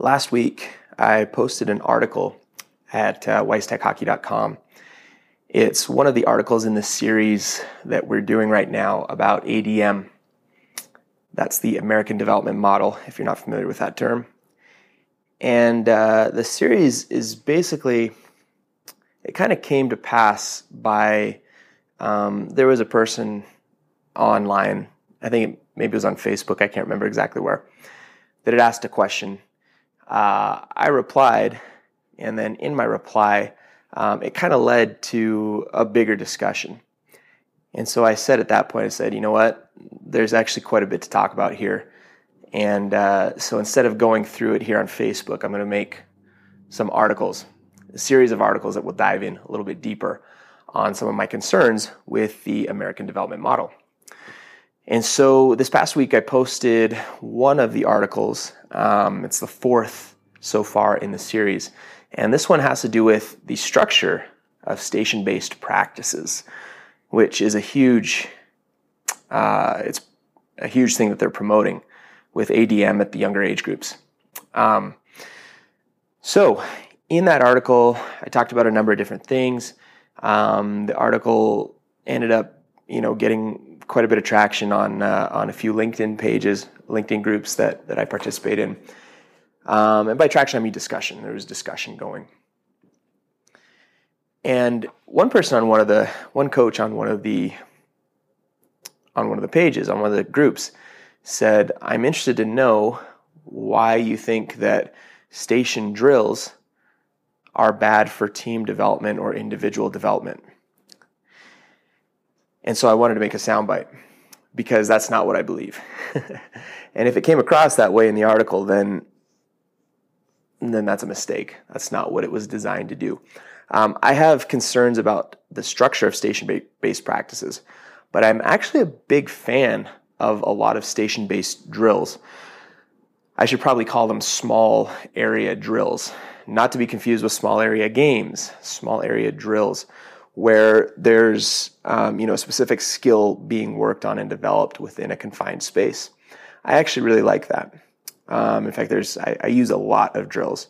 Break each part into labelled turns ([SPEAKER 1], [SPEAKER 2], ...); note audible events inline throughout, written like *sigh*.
[SPEAKER 1] last week I posted an article at uh. It's one of the articles in the series that we're doing right now about ADM. That's the American Development Model, if you're not familiar with that term. And uh, the series is basically, it kind of came to pass by um, there was a person online, I think maybe it was on Facebook, I can't remember exactly where, that had asked a question uh, I replied, and then in my reply, um, it kind of led to a bigger discussion. And so I said at that point, I said, you know what? There's actually quite a bit to talk about here. And uh, so instead of going through it here on Facebook, I'm going to make some articles, a series of articles that will dive in a little bit deeper on some of my concerns with the American development model. And so this past week, I posted one of the articles. Um, it's the fourth so far in the series. And this one has to do with the structure of station based practices, which is a huge, uh, it's a huge thing that they're promoting with ADM at the younger age groups. Um, so, in that article, I talked about a number of different things. Um, the article ended up, you know, getting quite a bit of traction on uh, on a few LinkedIn pages, LinkedIn groups that that I participate in. Um, and by traction, I mean discussion. There was discussion going. And one person on one of the one coach on one of the on one of the pages on one of the groups said, "I'm interested to know why you think that station drills are bad for team development or individual development." And so I wanted to make a soundbite because that's not what I believe. *laughs* and if it came across that way in the article, then then that's a mistake. That's not what it was designed to do. Um, I have concerns about the structure of station based practices, but I'm actually a big fan of a lot of station based drills. I should probably call them small area drills, not to be confused with small area games, small area drills where there's um, you know a specific skill being worked on and developed within a confined space. I actually really like that. Um, in fact, there's I, I, use a lot of drills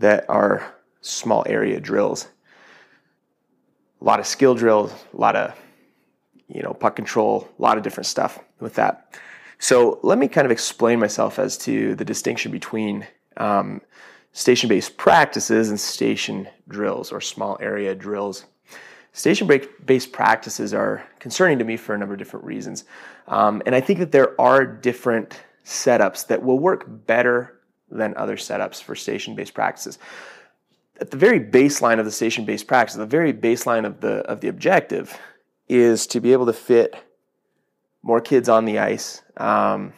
[SPEAKER 1] that are small area drills. A lot of skill drills, a lot of you know puck control, a lot of different stuff with that. So let me kind of explain myself as to the distinction between um, station-based practices and station drills or small area drills. Station based practices are concerning to me for a number of different reasons. Um, and I think that there are different setups that will work better than other setups for station based practices. At the very baseline of the station based practice, the very baseline of the, of the objective is to be able to fit more kids on the ice, um,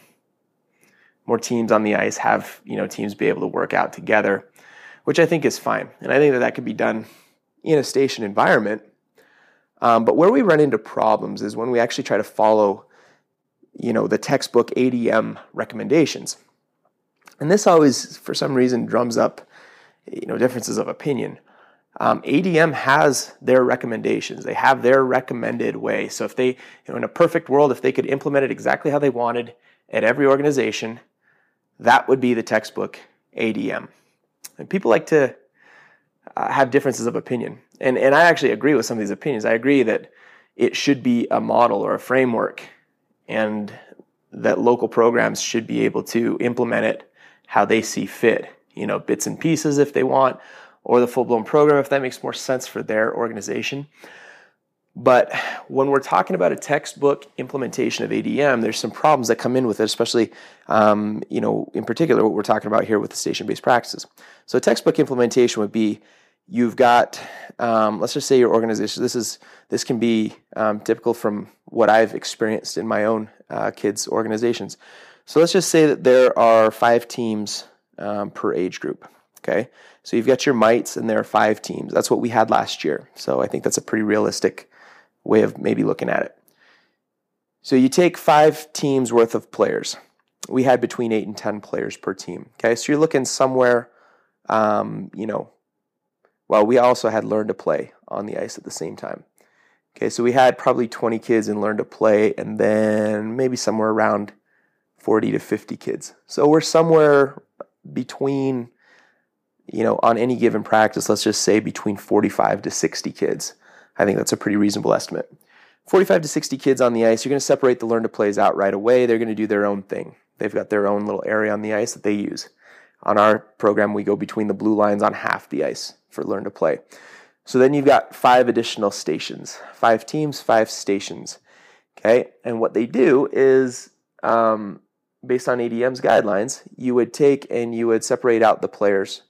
[SPEAKER 1] more teams on the ice, have you know teams be able to work out together, which I think is fine. And I think that that could be done in a station environment um, but where we run into problems is when we actually try to follow, you know, the textbook ADM recommendations. And this always, for some reason, drums up, you know, differences of opinion. Um, ADM has their recommendations. They have their recommended way. So if they, you know, in a perfect world, if they could implement it exactly how they wanted at every organization, that would be the textbook ADM. And people like to uh, have differences of opinion. And, and I actually agree with some of these opinions. I agree that it should be a model or a framework and that local programs should be able to implement it how they see fit. You know, bits and pieces if they want, or the full blown program if that makes more sense for their organization. But when we're talking about a textbook implementation of ADM, there's some problems that come in with it, especially, um, you know, in particular, what we're talking about here with the station-based practices. So, textbook implementation would be you've got um, let's just say your organization this is this can be um, typical from what i've experienced in my own uh, kids organizations. So let's just say that there are five teams um, per age group okay? So you've got your mites and there are five teams. That's what we had last year. So i think that's a pretty realistic way of maybe looking at it so you take five teams worth of players we had between eight and ten players per team okay so you're looking somewhere um, you know well, we also had learn to play on the ice at the same time. Okay, so we had probably 20 kids in learn to play, and then maybe somewhere around 40 to 50 kids. So we're somewhere between, you know, on any given practice, let's just say between 45 to 60 kids. I think that's a pretty reasonable estimate. 45 to 60 kids on the ice, you're going to separate the learn to plays out right away. They're going to do their own thing. They've got their own little area on the ice that they use. On our program, we go between the blue lines on half the ice for learn to play. So then you've got five additional stations, five teams, five stations. Okay. And what they do is, um, based on ADM's guidelines, you would take and you would separate out the players.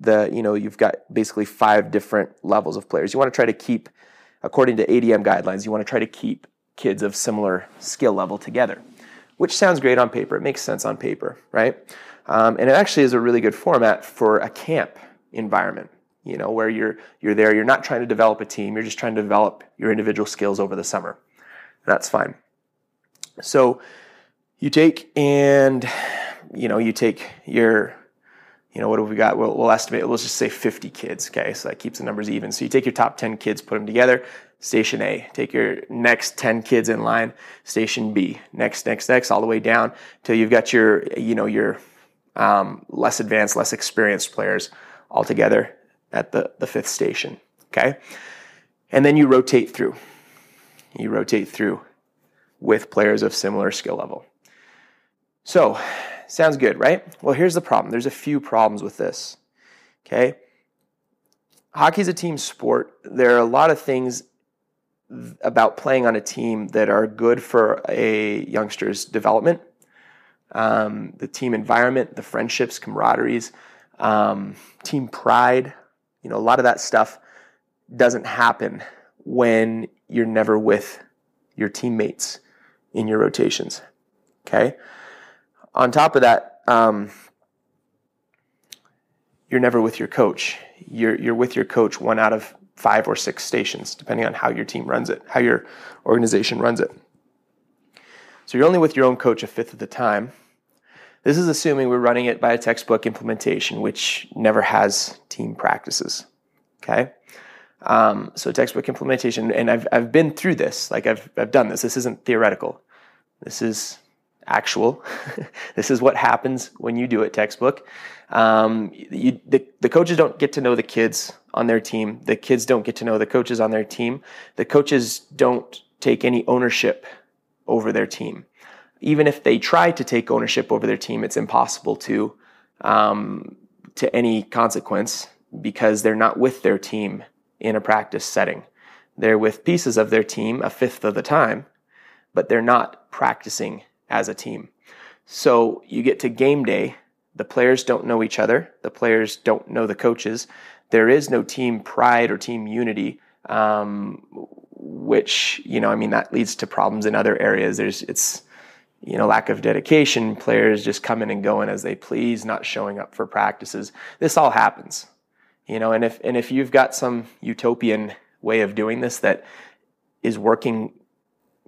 [SPEAKER 1] The, you know, you've got basically five different levels of players. You want to try to keep, according to ADM guidelines, you want to try to keep kids of similar skill level together, which sounds great on paper. It makes sense on paper, right? Um, and it actually is a really good format for a camp environment you know where you're you're there you're not trying to develop a team you're just trying to develop your individual skills over the summer that's fine so you take and you know you take your you know what have we got we'll, we'll estimate let's just say 50 kids okay so that keeps the numbers even so you take your top 10 kids put them together station a take your next 10 kids in line station b next next next all the way down till you've got your you know your um, less advanced less experienced players all together at the, the fifth station. Okay? And then you rotate through. You rotate through with players of similar skill level. So, sounds good, right? Well, here's the problem. There's a few problems with this. Okay? Hockey is a team sport. There are a lot of things about playing on a team that are good for a youngster's development. Um, the team environment, the friendships, camaraderies, um, team pride, you know, a lot of that stuff doesn't happen when you're never with your teammates in your rotations. Okay. On top of that, um, you're never with your coach. You're you're with your coach one out of five or six stations, depending on how your team runs it, how your organization runs it. So you're only with your own coach a fifth of the time. This is assuming we're running it by a textbook implementation, which never has team practices. Okay. Um, so textbook implementation, and I've, I've been through this. Like I've, I've done this. This isn't theoretical. This is actual. *laughs* this is what happens when you do it textbook. Um, you, the, the coaches don't get to know the kids on their team. The kids don't get to know the coaches on their team. The coaches don't take any ownership over their team even if they try to take ownership over their team, it's impossible to um, to any consequence because they're not with their team in a practice setting. They're with pieces of their team a fifth of the time, but they're not practicing as a team. So you get to game day, the players don't know each other, the players don't know the coaches. There is no team pride or team unity, um, which you know, I mean, that leads to problems in other areas. There's it's you know, lack of dedication, players just coming and going as they please, not showing up for practices. This all happens, you know, and if and if you've got some utopian way of doing this that is working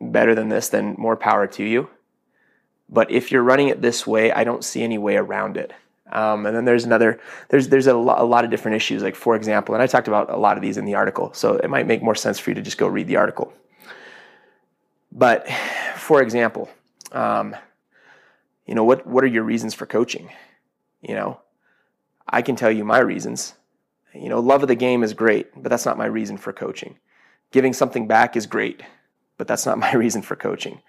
[SPEAKER 1] better than this, then more power to you. But if you're running it this way, I don't see any way around it. Um, and then there's another there's there's a, lo- a lot of different issues. Like for example, and I talked about a lot of these in the article, so it might make more sense for you to just go read the article. But for example, um, you know, what, what are your reasons for coaching? You know, I can tell you my reasons. You know, love of the game is great, but that's not my reason for coaching. Giving something back is great, but that's not *laughs* my reason for coaching.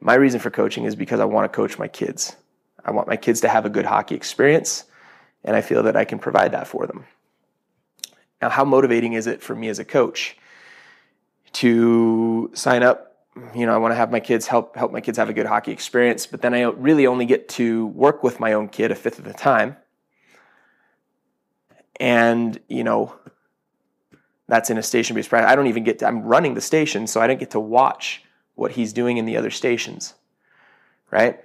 [SPEAKER 1] My reason for coaching is because I want to coach my kids. I want my kids to have a good hockey experience, and I feel that I can provide that for them. Now, how motivating is it for me as a coach to sign up you know, I want to have my kids help help my kids have a good hockey experience, but then I really only get to work with my own kid a fifth of the time. And, you know, that's in a station based practice. I don't even get to, I'm running the station, so I don't get to watch what he's doing in the other stations. Right?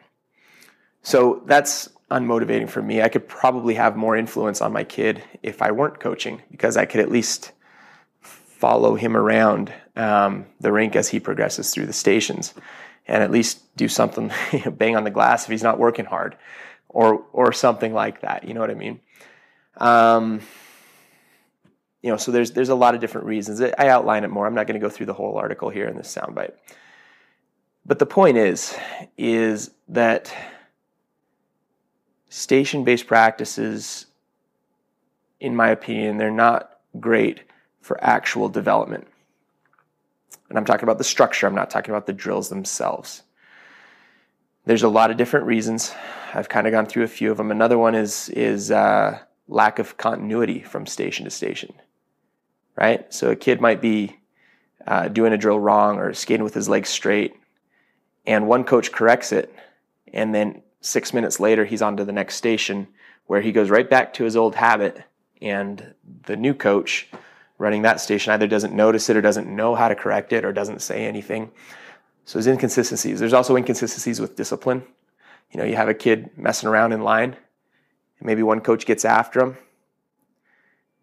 [SPEAKER 1] So that's unmotivating for me. I could probably have more influence on my kid if I weren't coaching because I could at least follow him around um, the rink as he progresses through the stations, and at least do something, *laughs* bang on the glass if he's not working hard, or or something like that. You know what I mean? Um, you know, so there's there's a lot of different reasons. I outline it more. I'm not going to go through the whole article here in this soundbite. But the point is, is that station based practices, in my opinion, they're not great for actual development. And I'm talking about the structure, I'm not talking about the drills themselves. There's a lot of different reasons. I've kind of gone through a few of them. Another one is, is uh, lack of continuity from station to station, right? So a kid might be uh, doing a drill wrong or skating with his legs straight, and one coach corrects it, and then six minutes later he's on to the next station where he goes right back to his old habit, and the new coach running that station either doesn't notice it or doesn't know how to correct it or doesn't say anything. So there's inconsistencies. There's also inconsistencies with discipline. You know, you have a kid messing around in line, and maybe one coach gets after him,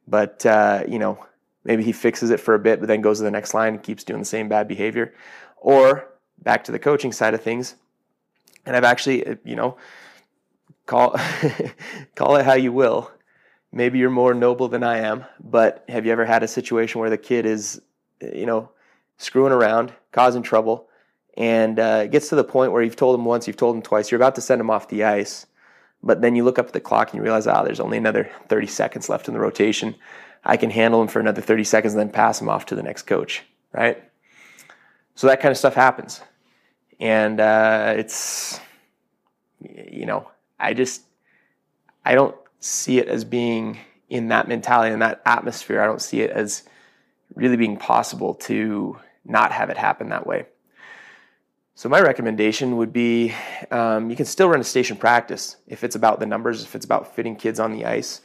[SPEAKER 1] but uh, you know, maybe he fixes it for a bit, but then goes to the next line and keeps doing the same bad behavior. Or back to the coaching side of things, and I've actually, you know, call *laughs* call it how you will maybe you're more noble than I am, but have you ever had a situation where the kid is, you know, screwing around, causing trouble, and uh, it gets to the point where you've told him once, you've told him twice, you're about to send him off the ice, but then you look up at the clock and you realize, ah, oh, there's only another 30 seconds left in the rotation. I can handle him for another 30 seconds and then pass him off to the next coach, right? So that kind of stuff happens. And uh, it's, you know, I just, I don't see it as being in that mentality and that atmosphere. I don't see it as really being possible to not have it happen that way. So my recommendation would be um, you can still run a station practice if it's about the numbers, if it's about fitting kids on the ice.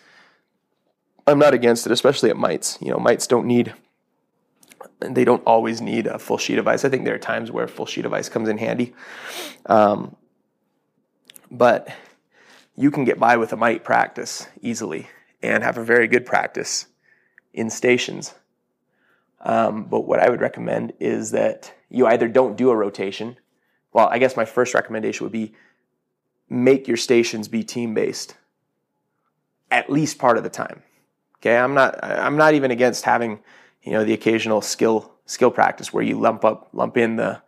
[SPEAKER 1] I'm not against it, especially at mites. You know, mites don't need they don't always need a full sheet of ice. I think there are times where a full sheet of ice comes in handy. Um, but you can get by with a mite practice easily and have a very good practice in stations. Um, but what I would recommend is that you either don't do a rotation. Well, I guess my first recommendation would be make your stations be team based at least part of the time. Okay, I'm not I'm not even against having you know the occasional skill skill practice where you lump up lump in the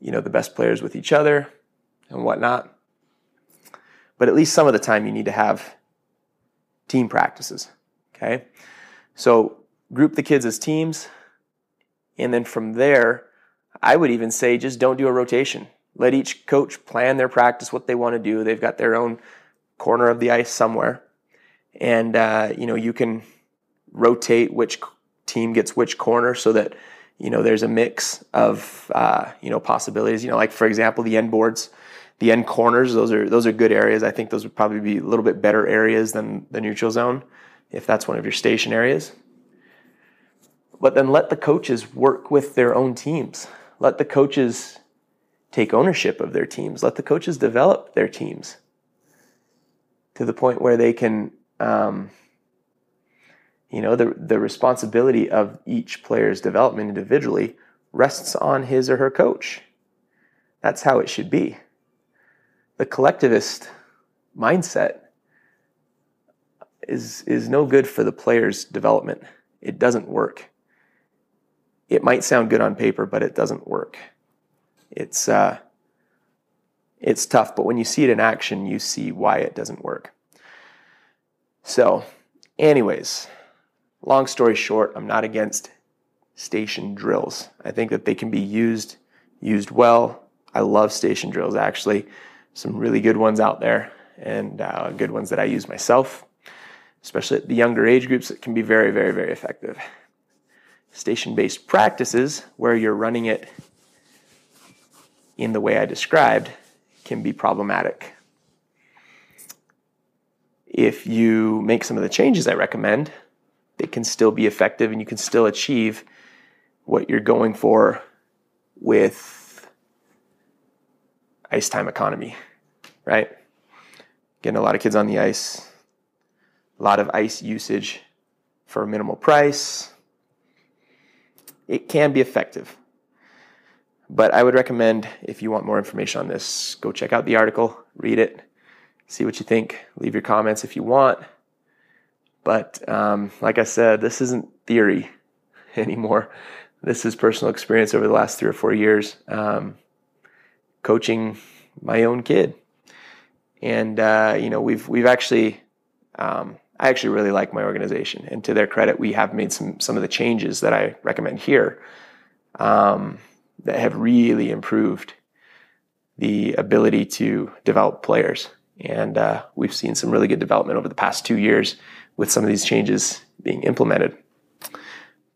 [SPEAKER 1] you know the best players with each other and whatnot. But at least some of the time you need to have team practices. Okay? So group the kids as teams. And then from there, I would even say just don't do a rotation. Let each coach plan their practice, what they want to do. They've got their own corner of the ice somewhere. And, uh, you know, you can rotate which team gets which corner so that, you know, there's a mix of, uh, you know, possibilities. You know, like for example, the end boards the end corners, those are those are good areas. I think those would probably be a little bit better areas than the neutral zone, if that's one of your station areas. But then let the coaches work with their own teams. Let the coaches take ownership of their teams. Let the coaches develop their teams to the point where they can, um, you know, the the responsibility of each player's development individually rests on his or her coach. That's how it should be the collectivist mindset is is no good for the player's development. It doesn't work. It might sound good on paper, but it doesn't work. It's uh, it's tough, but when you see it in action, you see why it doesn't work. So, anyways, long story short, I'm not against station drills. I think that they can be used used well. I love station drills actually some really good ones out there and uh, good ones that I use myself, especially at the younger age groups. It can be very, very, very effective. Station based practices, where you're running it in the way I described, can be problematic. If you make some of the changes I recommend, they can still be effective and you can still achieve what you're going for with ice time economy, right? Getting a lot of kids on the ice, a lot of ice usage for a minimal price. It can be effective. But I would recommend if you want more information on this, go check out the article, read it, see what you think, leave your comments if you want. But um, like I said, this isn't theory *laughs* anymore. This is personal experience over the last three or four years. Um, coaching my own kid. and uh, you know we've we've actually um, I actually really like my organization, and to their credit, we have made some some of the changes that I recommend here um, that have really improved the ability to develop players, and uh, we've seen some really good development over the past two years with some of these changes being implemented.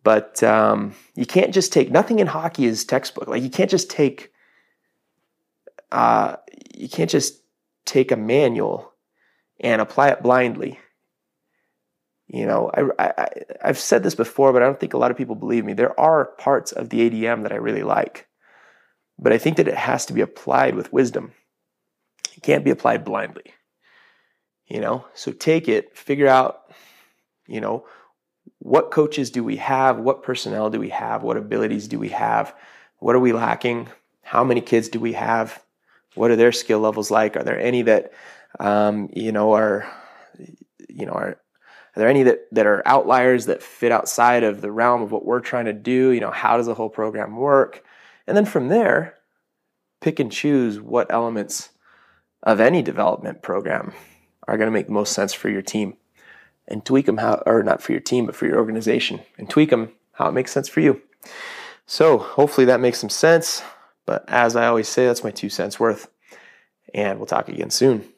[SPEAKER 1] But um, you can't just take nothing in hockey is textbook. Like you can't just take uh, you can't just take a manual and apply it blindly. You know, I, I, I've said this before, but I don't think a lot of people believe me. There are parts of the ADM that I really like, but I think that it has to be applied with wisdom. It can't be applied blindly. You know, so take it, figure out, you know, what coaches do we have? What personnel do we have? What abilities do we have? What are we lacking? How many kids do we have? What are their skill levels like? Are there any that um, you know are you know are are there any that, that are outliers that fit outside of the realm of what we're trying to do? You know, how does the whole program work? And then from there, pick and choose what elements of any development program are going to make the most sense for your team and tweak them how, or not for your team, but for your organization and tweak them how it makes sense for you. So hopefully that makes some sense. But as I always say, that's my two cents worth. And we'll talk again soon.